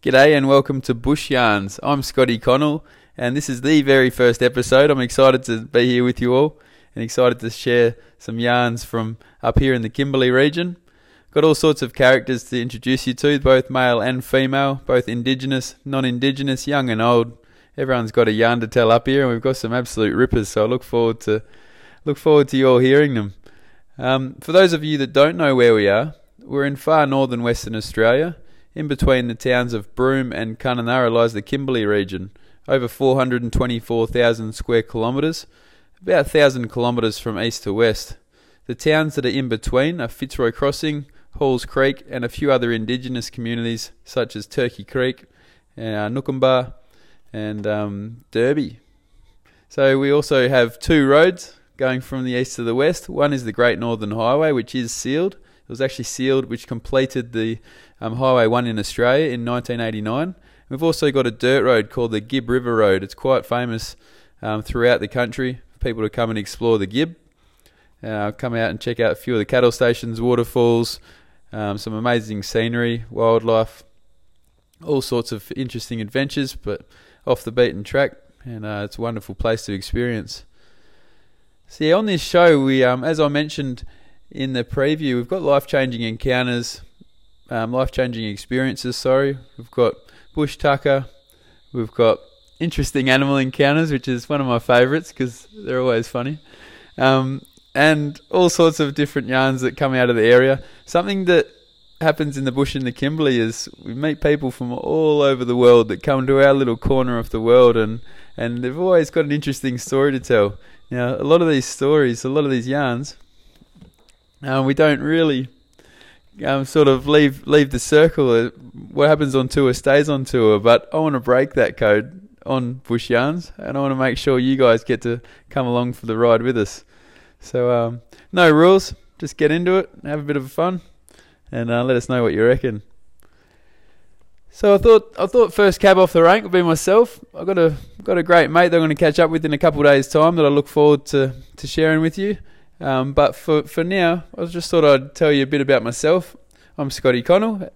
G'day and welcome to Bush Yarns. I'm Scotty Connell, and this is the very first episode. I'm excited to be here with you all and excited to share some yarns from up here in the Kimberley region. Got all sorts of characters to introduce you to, both male and female, both Indigenous, non Indigenous, young and old. Everyone's got a yarn to tell up here, and we've got some absolute rippers. So I look forward to look forward to you all hearing them. Um, for those of you that don't know where we are, we're in far northern Western Australia. In between the towns of Broome and Kununurra lies the Kimberley region, over 424,000 square kilometres, about 1,000 kilometres from east to west. The towns that are in between are Fitzroy Crossing, Halls Creek, and a few other indigenous communities such as Turkey Creek, uh, Noonkanbah, and um, Derby. So we also have two roads going from the east to the west. One is the Great Northern Highway, which is sealed. It was actually sealed, which completed the um, Highway 1 in Australia in 1989. We've also got a dirt road called the Gibb River Road. It's quite famous um, throughout the country for people to come and explore the Gibb. Uh, come out and check out a few of the cattle stations, waterfalls, um, some amazing scenery, wildlife, all sorts of interesting adventures, but off the beaten track, and uh, it's a wonderful place to experience. Yeah, on this show, we, um, as I mentioned in the preview, we've got life-changing encounters, um, life-changing experiences. Sorry, we've got bush tucker, we've got interesting animal encounters, which is one of my favourites because they're always funny. Um, and all sorts of different yarns that come out of the area. Something that happens in the bush in the Kimberley is we meet people from all over the world that come to our little corner of the world, and and they've always got an interesting story to tell. Now, a lot of these stories, a lot of these yarns, um, we don't really um, sort of leave leave the circle. What happens on tour stays on tour, but I want to break that code on Bush Yarns, and I want to make sure you guys get to come along for the ride with us. So um, no rules, just get into it, have a bit of a fun, and uh, let us know what you reckon. So I thought I thought first cab off the rank would be myself. I got a got a great mate that I'm going to catch up with in a couple of days' time that I look forward to, to sharing with you. Um, but for for now, I just thought I'd tell you a bit about myself. I'm Scotty Connell,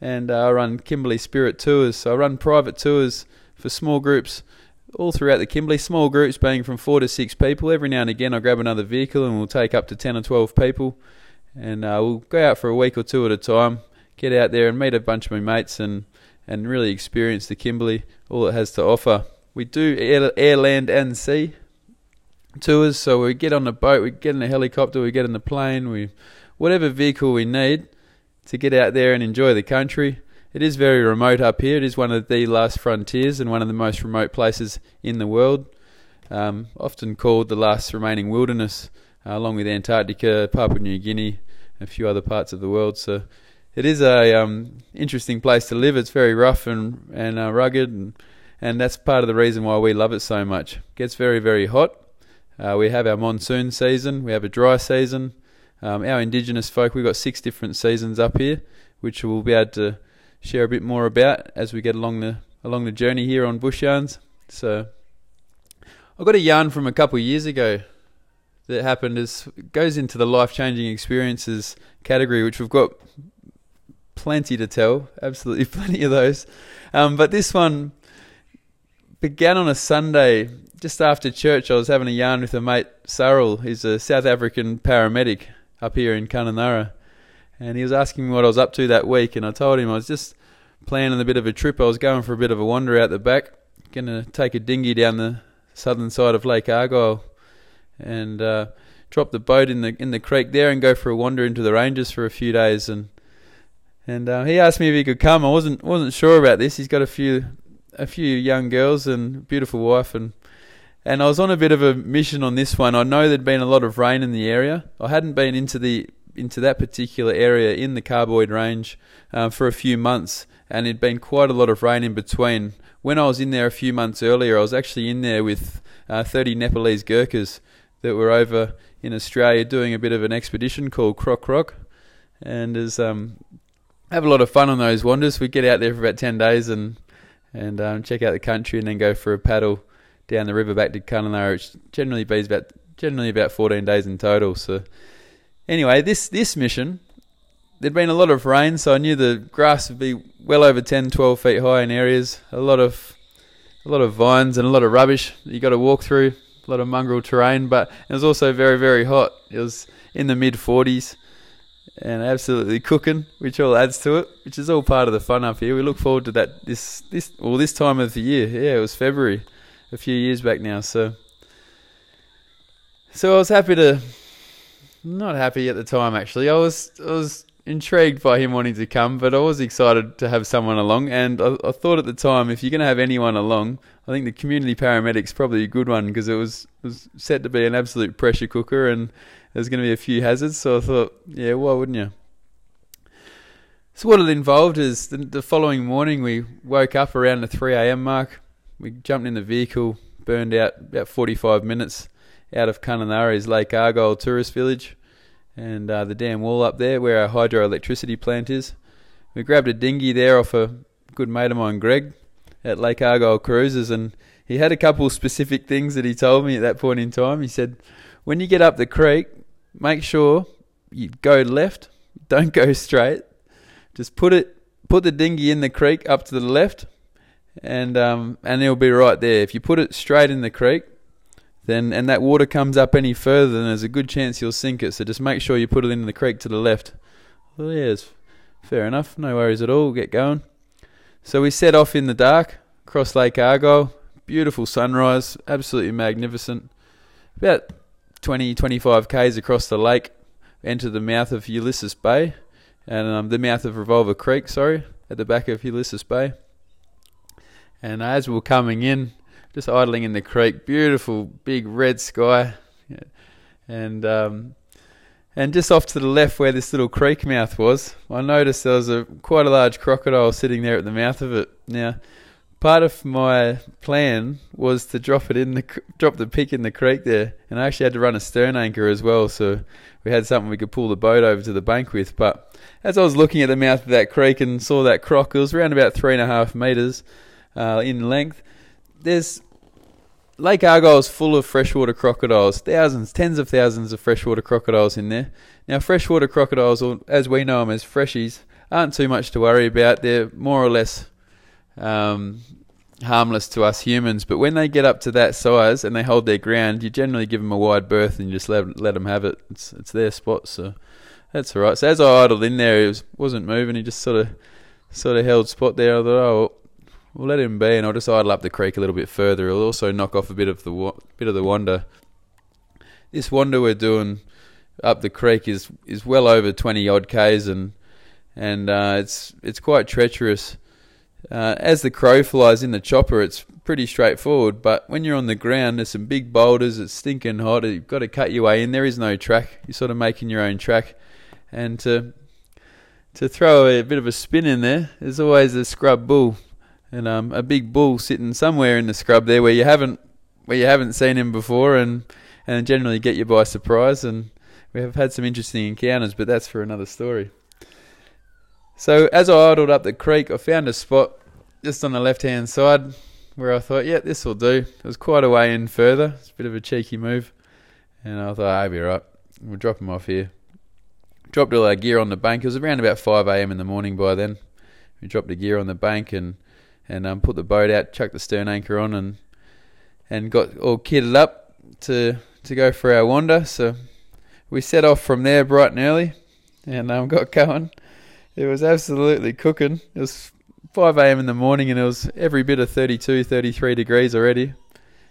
and uh, I run Kimberley Spirit Tours. So I run private tours for small groups all throughout the Kimberley, small groups being from four to six people. Every now and again, I grab another vehicle and we'll take up to 10 or 12 people. And uh, we'll go out for a week or two at a time, get out there and meet a bunch of my mates and, and really experience the Kimberley, all it has to offer. We do air, air, land, and sea tours. So we get on the boat, we get in the helicopter, we get in the plane, we whatever vehicle we need to get out there and enjoy the country. It is very remote up here. It is one of the last frontiers and one of the most remote places in the world. Um, often called the last remaining wilderness, uh, along with Antarctica, Papua New Guinea, a few other parts of the world. So it is a um, interesting place to live. It's very rough and and uh, rugged, and and that's part of the reason why we love it so much. It gets very very hot. Uh, we have our monsoon season. We have a dry season. Um, our indigenous folk, we've got six different seasons up here, which we'll be able to share a bit more about as we get along the along the journey here on Bush Yarns. So I got a yarn from a couple of years ago that happened is goes into the life changing experiences category, which we've got plenty to tell, absolutely plenty of those. Um, but this one began on a Sunday just after church. I was having a yarn with a mate, Cyril. He's a South African paramedic up here in Kununurra and he was asking me what I was up to that week, and I told him I was just planning a bit of a trip. I was going for a bit of a wander out the back, going to take a dinghy down the southern side of Lake Argyle, and uh, drop the boat in the in the creek there, and go for a wander into the ranges for a few days. And and uh, he asked me if he could come. I wasn't wasn't sure about this. He's got a few a few young girls and beautiful wife, and and I was on a bit of a mission on this one. I know there'd been a lot of rain in the area. I hadn't been into the into that particular area in the Carr Boyd Range um, for a few months, and it'd been quite a lot of rain in between. When I was in there a few months earlier, I was actually in there with uh, 30 Nepalese Gurkhas that were over in Australia doing a bit of an expedition called Croc Krok, and as um, have a lot of fun on those wanders. We get out there for about 10 days and and um, check out the country, and then go for a paddle down the river back to Kununurra, which generally be about generally about 14 days in total. So Anyway, this this mission there'd been a lot of rain, so I knew the grass would be well over 10, 12 feet high in areas. A lot of a lot of vines and a lot of rubbish you got to walk through. A lot of mongrel terrain, but it was also very, very hot. It was in the mid 40s and absolutely cooking, which all adds to it, which is all part of the fun up here. We look forward to that this this well this time of the year. Yeah, it was February, a few years back now. So, so I was happy to, not happy at the time actually. I was I was intrigued by him wanting to come, but I was excited to have someone along. And I, I thought at the time, if you're going to have anyone along, I think the community paramedic's probably a good one because it was was set to be an absolute pressure cooker, and there's going to be a few hazards. So I thought, yeah, why wouldn't you? So what it involved is the, the following morning we woke up around the 3 a.m. mark. We jumped in the vehicle, burned out about 45 minutes out of Kununurra's Lake Argyle tourist village and uh, the dam wall up there where our hydroelectricity plant is. We grabbed a dinghy there off a good mate of mine, Greg, at Lake Argyle Cruises, and he had a couple specific things that he told me at that point in time. He said, when you get up the creek, make sure you go left, don't go straight. Just put it, put the dinghy in the creek up to the left, and um, and it'll be right there. If you put it straight in the creek, then and that water comes up any further, then there's a good chance you'll sink it. So just make sure you put it in the creek to the left. Well, it's fair enough. No worries at all. Get going. So we set off in the dark across Lake Argyle. Beautiful sunrise, absolutely magnificent. About 20, 25 k's across the lake, enter the mouth of Ulysses Bay, and um, the mouth of Revolver Creek. Sorry, at the back of Ulysses Bay. And as we we're coming in, just idling in the creek. Beautiful big red sky, and um, and just off to the left where this little creek mouth was, I noticed there was a quite a large crocodile sitting there at the mouth of it. Now, part of my plan was to drop it in the drop the pick in the creek there, and I actually had to run a stern anchor as well, so we had something we could pull the boat over to the bank with. But as I was looking at the mouth of that creek and saw that croc, it was around about three and a half meters uh, in length. There's Lake Argyle is full of freshwater crocodiles, thousands, tens of thousands of freshwater crocodiles in there. Now, freshwater crocodiles, or as we know them as freshies, aren't too much to worry about. They're more or less um, harmless to us humans. But when they get up to that size and they hold their ground, you generally give them a wide berth and you just let, let them have it. It's, it's their spot, so that's all right. So as I idled in there, he was, wasn't moving. He just sort of sort of held spot there. I thought, oh, We'll let him be, and I'll just idle up the creek a little bit further. It'll also knock off a bit of the bit of the wander. This wander we're doing up the creek is is well over twenty odd k's, and and uh, it's it's quite treacherous. Uh, as the crow flies in the chopper, it's pretty straightforward. But when you're on the ground, there's some big boulders. It's stinking hot. You've got to cut your way in. There is no track. You're sort of making your own track, and to to throw a bit of a spin in there, there's always a scrub bull and um, a big bull sitting somewhere in the scrub there where you haven't where you haven't seen him before, and and generally get you by surprise. And we have had some interesting encounters, but that's for another story. So as I idled up the creek, I found a spot just on the left hand side where I thought, yeah, this will do. It was quite a way in further. It's a bit of a cheeky move, and I thought, I'll be right. We'll drop him off here. Dropped all our gear on the bank. It was around about 5 a.m. in the morning by then. We dropped the gear on the bank and and um, put the boat out, chucked the stern anchor on, and and got all kitted up to to go for our wander. So we set off from there bright and early, and um, got going. It was absolutely cooking. It was 5 a.m. in the morning, and it was every bit of 32, 33 degrees already,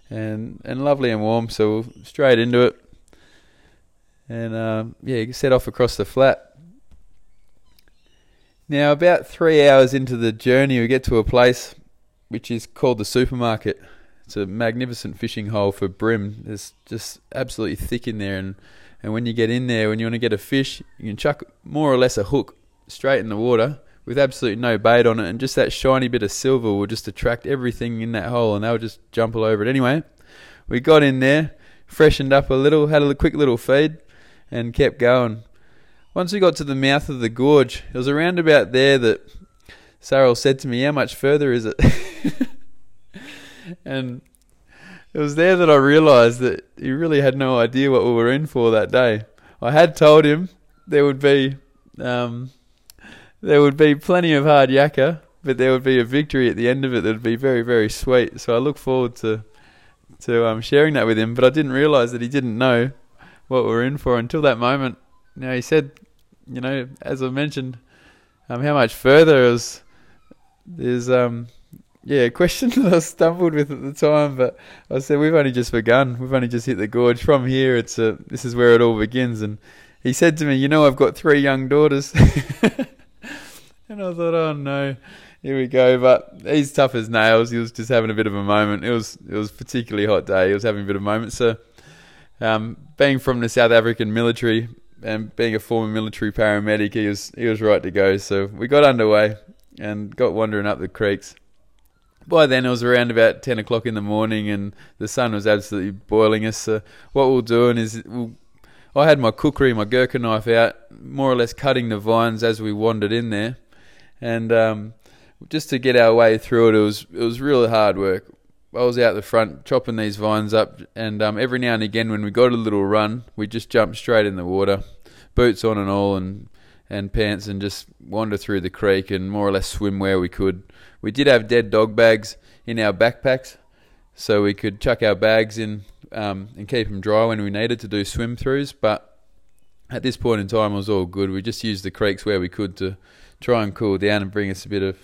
and and lovely and warm. So straight into it, and um, yeah, set off across the flat. Now, about three hours into the journey, we get to a place which is called the supermarket. It's a magnificent fishing hole for bream. It's just absolutely thick in there, and, and when you get in there, when you want to get a fish, you can chuck more or less a hook straight in the water with absolutely no bait on it, and just that shiny bit of silver will just attract everything in that hole, and they'll just jump all over it. Anyway, we got in there, freshened up a little, had a quick little feed, and kept going. Once we got to the mouth of the gorge, it was around about there that Cyril said to me, How much further is it? and it was there that I realised that he really had no idea what we were in for that day. I had told him there would be um, there would be plenty of hard yakka, but there would be a victory at the end of it that would be very, very sweet. So I look forward to to um, sharing that with him. But I didn't realise that he didn't know what we were in for until that moment. Now he said, you know, as I mentioned, um, how much further is there's um yeah a question that I stumbled with at the time, but I said we've only just begun. We've only just hit the gorge. From here, it's a this is where it all begins. And he said to me, you know, I've got three young daughters, and I thought, oh no. Here we go, but he's tough as nails. He was just having a bit of a moment. It was it was a particularly hot day. He was having a bit of a moment. So, um, being from the South African military, and being a former military paramedic, he was he was right to go. So we got underway and got wandering up the creeks. By then it was around about ten o'clock in the morning, and the sun was absolutely boiling us. So what we're doing is, we'll, I had my kukri, my gurkha knife out, more or less cutting the vines as we wandered in there, and um, just to get our way through it, it was it was really hard work. I was out the front chopping these vines up, and um, every now and again, when we got a little run, we just jumped straight in the water, boots on and all, and and pants, and just wander through the creek and more or less swim where we could. We did have dead dog bags in our backpacks, so we could chuck our bags in um, and keep them dry when we needed to do swim throughs. But at this point in time, it was all good. We just used the creeks where we could to try and cool down and bring us a bit of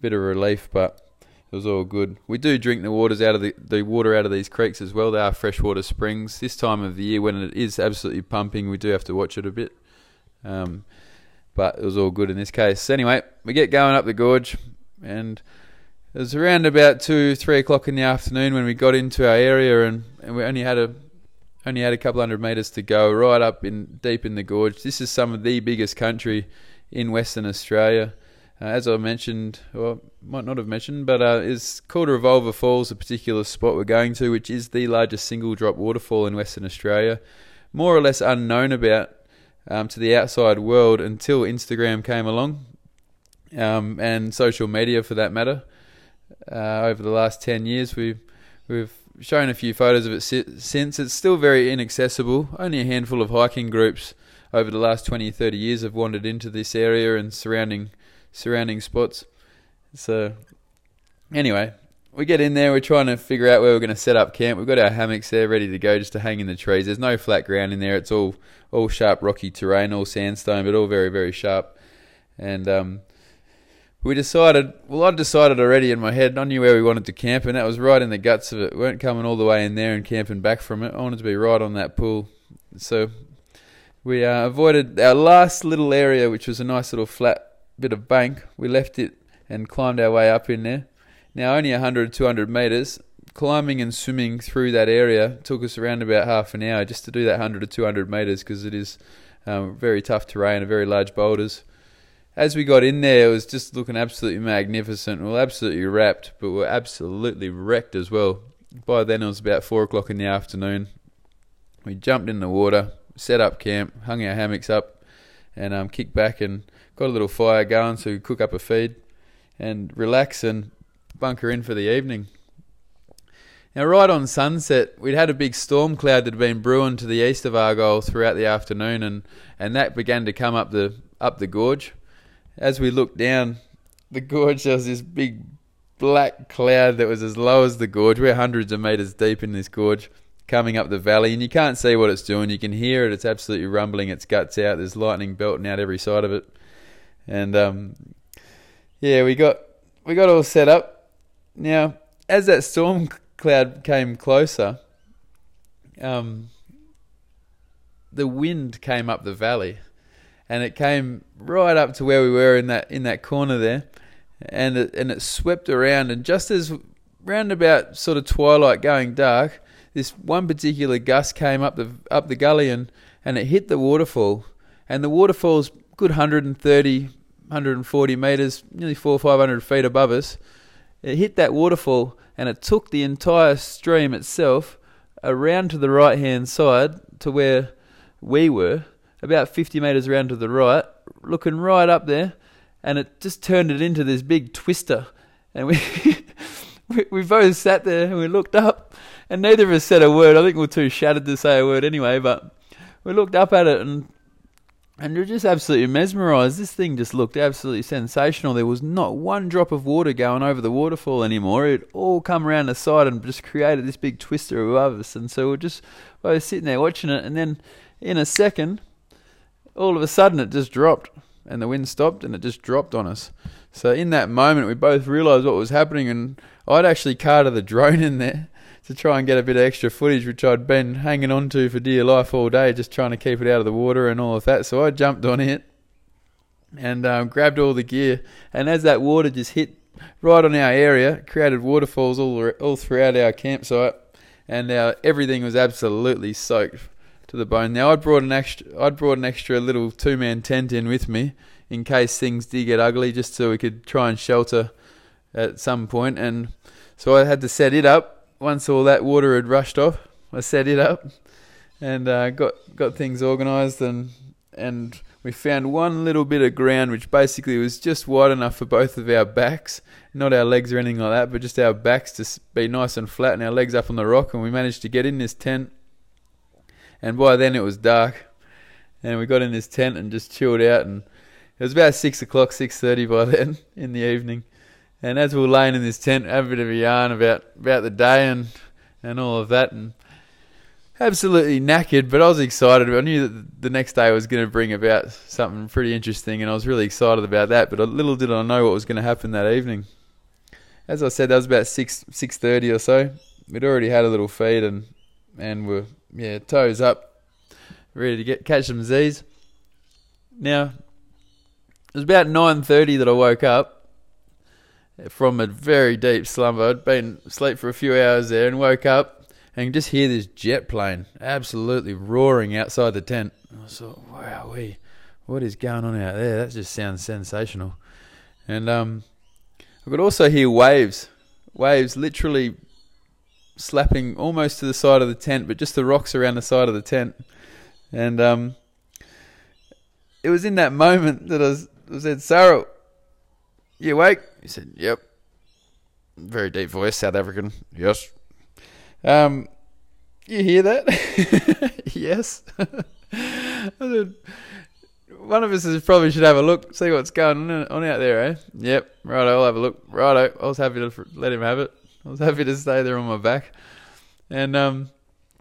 bit of relief, but it was all good. We do drink the waters out of the, the water out of these creeks as well. They are freshwater springs. This time of the year, when it is absolutely pumping, we do have to watch it a bit. Um, but it was all good in this case. Anyway, we get going up the gorge, and it was around about two, three o'clock in the afternoon when we got into our area, and, and we only had a only had a couple hundred meters to go, right up in deep in the gorge. This is some of the biggest country in Western Australia. Uh, as I mentioned, or might not have mentioned, but uh, is called Revolver Falls, a particular spot we're going to, which is the largest single drop waterfall in Western Australia. More or less unknown about um, to the outside world until Instagram came along, um, and social media for that matter. Uh, over the last ten years, we've we've shown a few photos of it since. It's still very inaccessible. Only a handful of hiking groups over the last 20, 30 years have wandered into this area and surrounding surrounding spots. So, anyway, we get in there. We're trying to figure out where we're going to set up camp. We've got our hammocks there ready to go, just to hang in the trees. There's no flat ground in there. It's all all sharp, rocky terrain, all sandstone, but all very, very sharp. And um, we decided. Well, I'd decided already in my head. I knew where we wanted to camp, and that was right in the guts of it. We weren't coming all the way in there and camping back from it. I wanted to be right on that pool. So we uh, avoided our last little area, which was a nice little flat bit of bank. We left it and climbed our way up in there. Now, only 100, 200 metres. Climbing and swimming through that area took us around about half an hour just to do that 100 to 200 metres because it is um, very tough terrain and very large boulders. As we got in there, it was just looking absolutely magnificent. We were absolutely rapt, but we are absolutely wrecked as well. By then, it was about 4 o'clock in the afternoon. We jumped in the water, set up camp, hung our hammocks up, and um, kicked back and got a little fire going could cook up a feed and relax and bunker in for the evening. Now, right on sunset, we'd had a big storm cloud that had been brewing to the east of Argyle throughout the afternoon, and, and that began to come up the up the gorge. As we looked down the gorge, there was this big black cloud that was as low as the gorge. We're hundreds of meters deep in this gorge, coming up the valley, and you can't see what it's doing. You can hear it; it's absolutely rumbling its guts out. There's lightning belting out every side of it, and um, yeah, we got we got all set up. Now, as that storm cloud came closer, um, the wind came up the valley, and it came right up to where we were in that in that corner there, and it, and it swept around. And just as round about sort of twilight going dark, this one particular gust came up the up the gully and, and it hit the waterfall, and the waterfall's good 130 140 meters, nearly four or 500 feet above us. It hit that waterfall and it took the entire stream itself around to the right hand side to where we were, about 50 meters around to the right, looking right up there, and it just turned it into this big twister. And we, we, both sat there and we looked up, and neither of us said a word. I think we were too shattered to say a word anyway, but we looked up at it and and you're just absolutely mesmerised. This thing just looked absolutely sensational. There was not one drop of water going over the waterfall anymore. It all come around the side and just created this big twister above us. And so we're just were sitting there watching it, and then in a second, all of a sudden it just dropped, and the wind stopped, and it just dropped on us. So in that moment, we both realised what was happening, and I'd actually carted the drone in there to try and get a bit of extra footage, which I'd been hanging on to for dear life all day, just trying to keep it out of the water and all of that. So I jumped on it and um, grabbed all the gear. And as that water just hit right on our area, created waterfalls all all throughout our campsite, and our, everything was absolutely soaked to the bone. Now I'd brought an extra, I'd brought an extra little two man tent in with me in case things did get ugly, just so we could try and shelter at some point. And so I had to set it up once all that water had rushed off, I set it up and uh, got got things organised and and we found one little bit of ground which basically was just wide enough for both of our backs, not our legs or anything like that, but just our backs to be nice and flat and our legs up on the rock. And we managed to get in this tent. And by then it was dark, and we got in this tent and just chilled out. And it was about six o'clock, six thirty by then in the evening. And as we were laying in this tent, have a bit of a yarn about, about the day and, and all of that, and absolutely knackered, but I was excited. I knew that the next day was going to bring about something pretty interesting, and I was really excited about that. But little did I know what was going to happen that evening. As I said, that was about six six thirty or so. We'd already had a little feed, and and were yeah toes up, ready to get catch some Z's. Now it was about nine thirty that I woke up from a very deep slumber. I'd been asleep for a few hours there and woke up and just hear this jet plane absolutely roaring outside the tent. I thought, wow, we, what is going on out there? That just sounds sensational. And um, I could also hear waves, waves literally slapping almost to the side of the tent, but just the rocks around the side of the tent. And um, it was in that moment that I, was, I said, Cyril, you awake? He said, Yep. Very deep voice, South African. Yes. Um, you hear that? yes. said, One of us is probably should have a look, see what's going on, out there, eh? Yep. Right, I'll have a look. Righto. I was happy to let him have it. I was happy to stay there on my back. And um,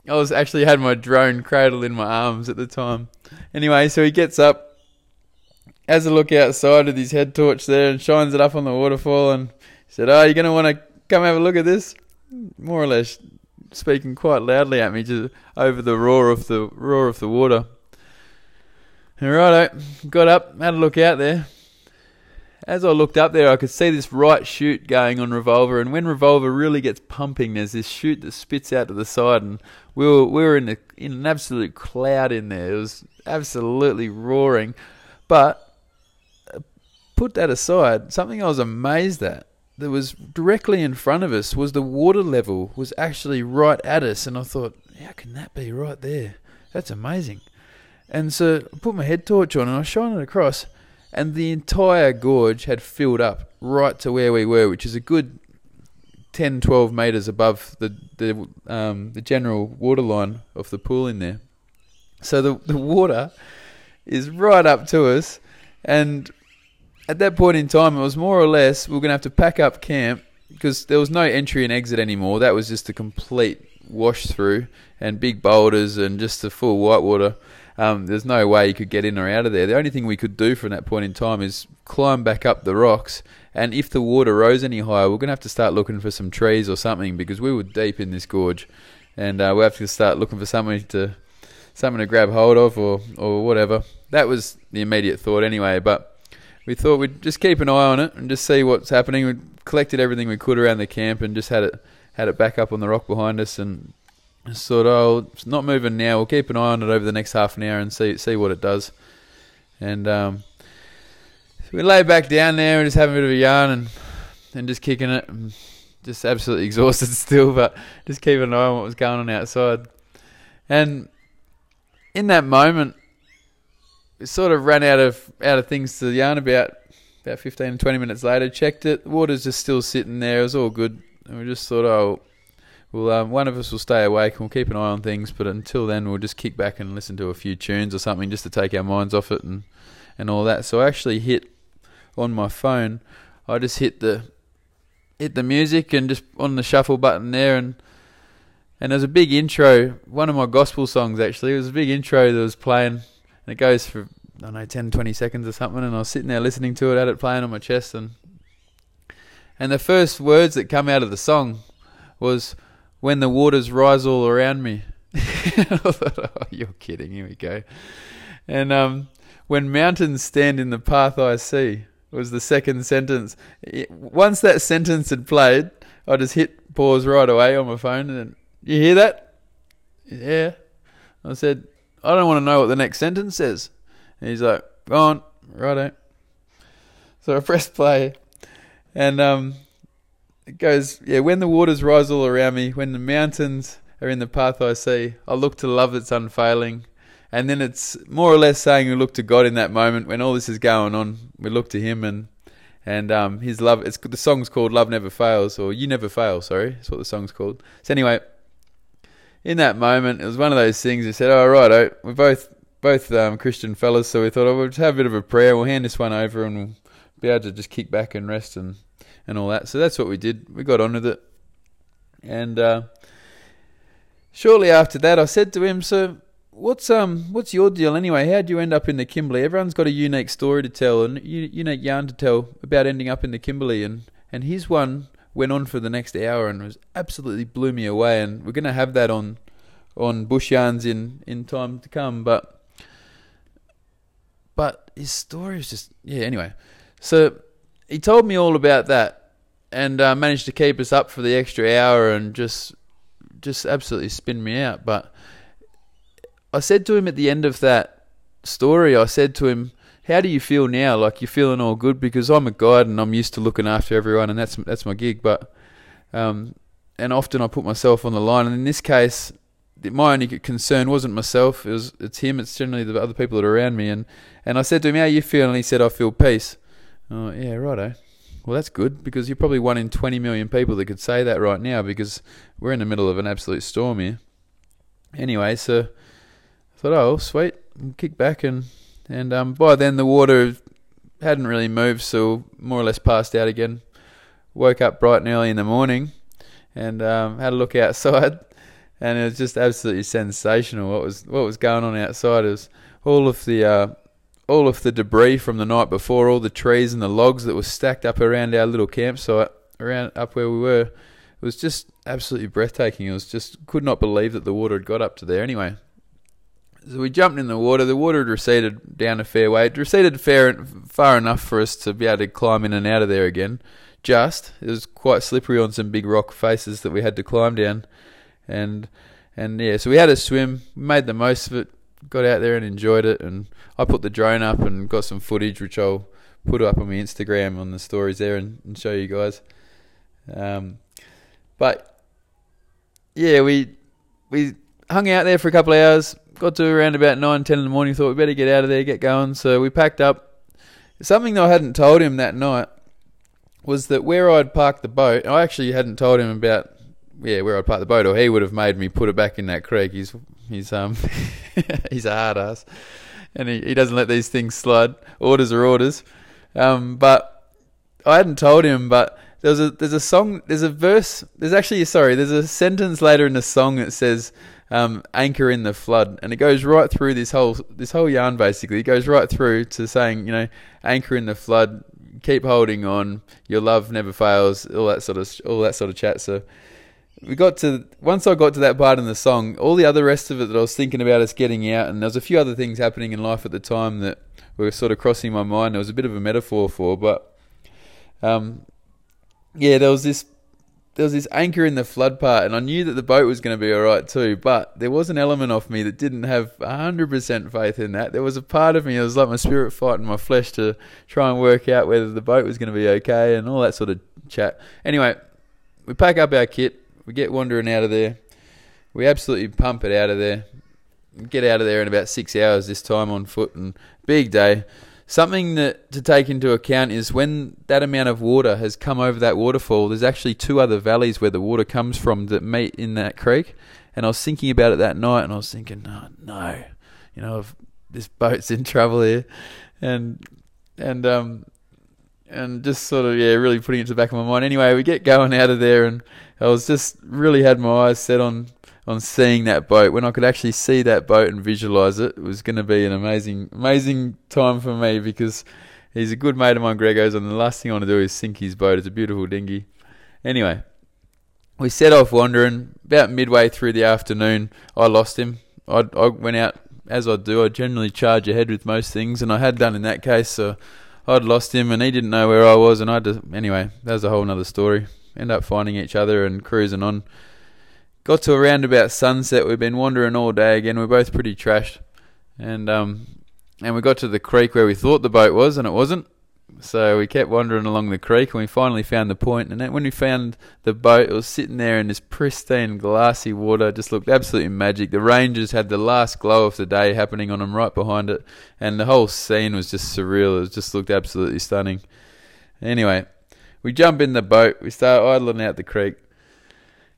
I was actually had my drone cradled in my arms at the time. Anyway, so he gets up, has a look outside with his head torch there and shines it up on the waterfall and said, "Oh, you're going to want to come have a look at this?" More or less speaking quite loudly at me just over the roar of the roar of the water. And righto, got up, had a look out there. As I looked up there, I could see this right shoot going on Revolver, and when Revolver really gets pumping, there's this shoot that spits out to the side, and we were we were in a, in an absolute cloud in there. It was absolutely roaring, but put that aside, something I was amazed at that was directly in front of us was the water level was actually right at us, and I thought, how can that be right there? That's amazing. And so I put my head torch on and I shone it across, and the entire gorge had filled up right to where we were, which is a good 10, 12 meters above the the um, the general water line of the pool in there. So the the water is right up to us, and at that point in time, it was more or less we were going to have to pack up camp because there was no entry and exit anymore. That was just a complete wash through and big boulders and just the full whitewater. Um, there's no way you could get in or out of there. The only thing we could do from that point in time is climb back up the rocks. And if the water rose any higher, we're going to have to start looking for some trees or something because we were deep in this gorge, and uh, we have to start looking for something to something to grab hold of or or whatever. That was the immediate thought anyway. But we thought we'd just keep an eye on it and just see what's happening. We collected everything we could around the camp and just had it had it back up on the rock behind us and thought, oh, it's not moving now. We'll keep an eye on it over the next half an hour and see see what it does. And um, so we lay back down there and just having a bit of a yarn and and just kicking it. And just absolutely exhausted still, but just keeping an eye on what was going on outside. And in that moment, sort of ran out of out of things to yarn about. About 15 20 minutes later, checked it. The water's just still sitting there. It was all good. And we just thought, oh, we'll um, one of us will stay awake and we'll keep an eye on things. But until then, we'll just kick back and listen to a few tunes or something just to take our minds off it and and all that. So I actually hit on my phone. I just hit the hit the music and just on the shuffle button there and and there's a big intro. One of my gospel songs actually. It was a big intro that was playing it goes for I don't know 10, 20 seconds or something. And I was sitting there listening to it, had it playing on my chest and and the first words that come out of the song was when the waters rise all around me. I thought, oh, you're kidding. Here we go. And um, when mountains stand in the path I see was the second sentence. Once that sentence had played, I just hit pause right away on my phone and you hear that? Yeah. I said, I don't want to know what the next sentence says. And he's like, go on, righto. So I press play and um, it goes, yeah, when the waters rise all around me, when the mountains are in the path I see, I look to love that's unfailing. And then it's more or less saying we look to God in that moment when all this is going on. We look to Him and and um, His love. It's the song's called "Love Never Fails" or "You Never Fail." Sorry, that's what the song's called. So anyway, in that moment, it was one of those things. We said, "All oh, right, oh, we're both both um, Christian fellas, so we thought, oh, we'll just have a bit of a prayer. We'll hand this one over, and we'll be able to just kick back and rest and and all that." So that's what we did. We got on with it, and uh, shortly after that, I said to him, "So." What's um what's your deal anyway? How'd you end up in the Kimberley? Everyone's got a unique story to tell and unique yarn to tell about ending up in the Kimberley, and and his one went on for the next hour and was absolutely blew me away. And we're gonna have that on on bush yarns in in time to come, but but his story is just yeah. Anyway, so he told me all about that and uh, managed to keep us up for the extra hour and just just absolutely spin me out, but I said to him at the end of that story, I said to him, "How do you feel now? Like you're feeling all good because I'm a guide and I'm used to looking after everyone, and that's that's my gig. But um, and often I put myself on the line, and in this case, my only concern wasn't myself; it was it's him. It's generally the other people that are around me. And and I said to him, "How you feeling?" And he said, "I feel peace." Oh yeah, righto. Well, that's good because you're probably one in 20 million people that could say that right now because we're in the middle of an absolute storm here. Anyway, so I thought, oh, sweet, kick back and and um, by then the water hadn't really moved, so more or less passed out again. Woke up bright and early in the morning and um, had a look outside, and it was just absolutely sensational. What was what was going on outside was all of the uh, all of the debris from the night before, all the trees and the logs that were stacked up around our little campsite, around up where we were. It was just absolutely breathtaking. It was just could not believe that the water had got up to there. Anyway, so we jumped in the water. The water had receded down a fair way. It receded fair, far enough for us to be able to climb in and out of there again. Just it was quite slippery on some big rock faces that we had to climb down, and and yeah, so we had a swim. Made the most of it. Got out there and enjoyed it. And I put the drone up and got some footage, which I'll put up on my Instagram on the stories there and, and show you guys. Um, but yeah, we we hung out there for a couple of hours got to around about 9, 10 in the morning, thought we better get out of there, get going. So we packed up. Something I hadn't told him that night was that where I'd parked the boat, I actually hadn't told him about yeah where I'd parked the boat, or he would have made me put it back in that creek. He's he's um he's a hard ass, and he, he doesn't let these things slide. Orders are orders. Um, but I hadn't told him, but there's a there's a song there's a verse there's actually sorry there's a sentence later in the song that says um, anchor in the flood, and it goes right through this whole this whole yarn. Basically, it goes right through to saying, you know, anchor in the flood, keep holding on, your love never fails, all that sort of all that sort of chat. So we got to once I got to that part in the song, all the other rest of it that I was thinking about us getting out, and there was a few other things happening in life at the time that were sort of crossing my mind. There was a bit of a metaphor for, but um, yeah, there was this there was this anchor in the flood part, and I knew that the boat was going to be all right too. But there was an element of me that didn't have hundred percent faith in that. There was a part of me, it was like my spirit fighting my flesh to try and work out whether the boat was going to be okay and all that sort of chat. Anyway, we pack up our kit, we get wandering out of there, we absolutely pump it out of there, get out of there in about six hours this time on foot, and big day. Something that to take into account is when that amount of water has come over that waterfall. There's actually two other valleys where the water comes from that meet in that creek. And I was thinking about it that night, and I was thinking, oh, no, you know, this boat's in trouble here, and and um and just sort of yeah, really putting it to the back of my mind. Anyway, we get going out of there, and I was just really had my eyes set on on seeing that boat. When I could actually see that boat and visualize it, it was going to be an amazing amazing time for me because he's a good mate of mine, Gregos, and the last thing I want to do is sink his boat. It's a beautiful dinghy. Anyway, we set off wandering. About midway through the afternoon, I lost him. I, I went out as I do. I generally charge ahead with most things, and I had done in that case. So I'd lost him and he didn't know where I was, and I just anyway. That was a whole other story. End up finding each other and cruising on. Got to around about sunset. We've been wandering all day again. We're both pretty trashed, and um, and we got to the creek where we thought the boat was, and it wasn't. So we kept wandering along the creek and we finally found the point. And then when we found the boat, it was sitting there in this pristine, glassy water. Just looked absolutely magic. The rangers had the last glow of the day happening on them right behind it. And the whole scene was just surreal. It just looked absolutely stunning. Anyway, we jump in the boat. We start idling out the creek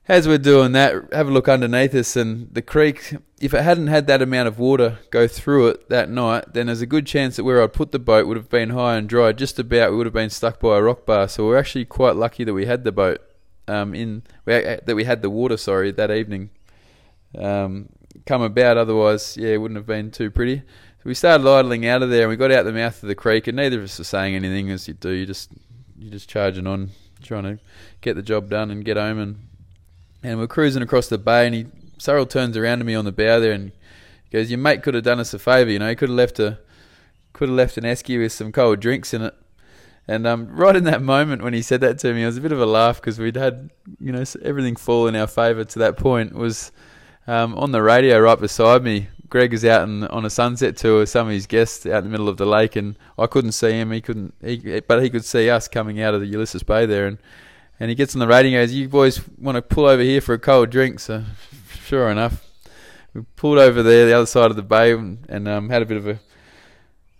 as we're doing that, have a look underneath us, and the creek, if it hadn't had that amount of water go through it that night, then there's a good chance that where I'd put the boat would have been high and dry. Just about, we would have been stuck by a rock bar. So we're actually quite lucky that we had the boat um, in that we had the water. Sorry, that evening um, come about. Otherwise, yeah, it wouldn't have been too pretty. So we started idling out of there, and we got out the mouth of the creek, and neither of us were saying anything as you do. You just you're just charging on, trying to get the job done and get home and and we're cruising across the bay, and he Cyril turns around to me on the bow there and goes, "Your mate could have done us a favour, you know. He could have left a could have left an esky with some cold drinks in it." And um, right in that moment when he said that to me, it was a bit of a laugh because we'd had you know everything fall in our favour to that point. Was um, on the radio right beside me. Greg is out in, on a sunset tour with some of his guests out in the middle of the lake, and I couldn't see him. He couldn't, he, but he could see us coming out of the Ulysses Bay there, and and he gets on the radio and goes, You boys want to pull over here for a cold drink? So, sure enough, we pulled over there, the other side of the bay, and, and um, had a bit of a,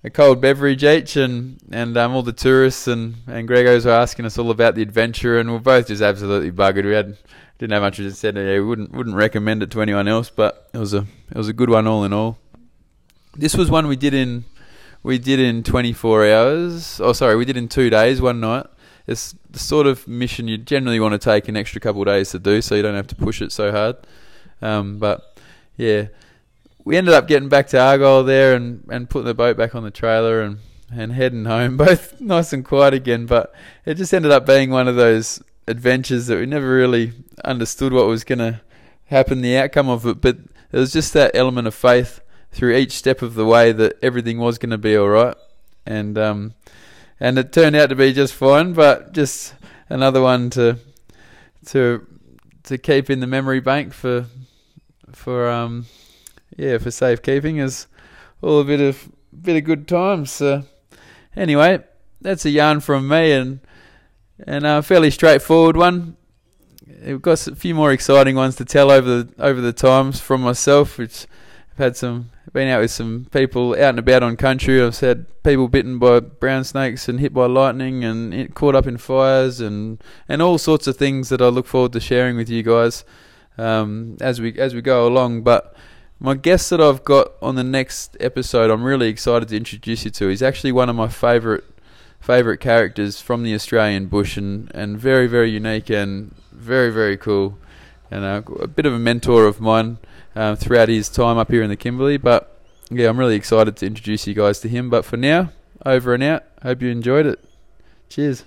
a cold beverage each. And, and um, all the tourists and, and Gregos were asking us all about the adventure, and we are both just absolutely buggered. We had didn't have much to say. Yeah, we wouldn't wouldn't recommend it to anyone else, but it was a it was a good one all in all. This was one we did in we did in 24 hours. Oh, sorry, we did in two days, one night it's the sort of mission you generally want to take an extra couple of days to do, so you don't have to push it so hard. Um, but yeah, we ended up getting back to Argyle there and, and putting the boat back on the trailer and, and heading home, both nice and quiet again. But it just ended up being one of those adventures that we never really understood what was going to happen, the outcome of it. But there was just that element of faith through each step of the way that everything was going to be all right. And um, and it turned out to be just fine. But just another one to to to keep in the memory bank for for um yeah for safekeeping is all a bit of bit of good times. So anyway, that's a yarn from me and and a fairly straightforward one. We've got a few more exciting ones to tell over the over the times from myself, which I've had some been out with some people out and about on country. I've had people bitten by brown snakes and hit by lightning and caught up in fires and and all sorts of things that I look forward to sharing with you guys um, as we as we go along. But my guest that I've got on the next episode, I'm really excited to introduce you to. He's actually one of my favourite favourite characters from the Australian bush and, and very very unique and very very cool and uh, a bit of a mentor of mine um, throughout his time up here in the Kimberley. But yeah, I'm really excited to introduce you guys to him. But for now, over and out. Hope you enjoyed it. Cheers.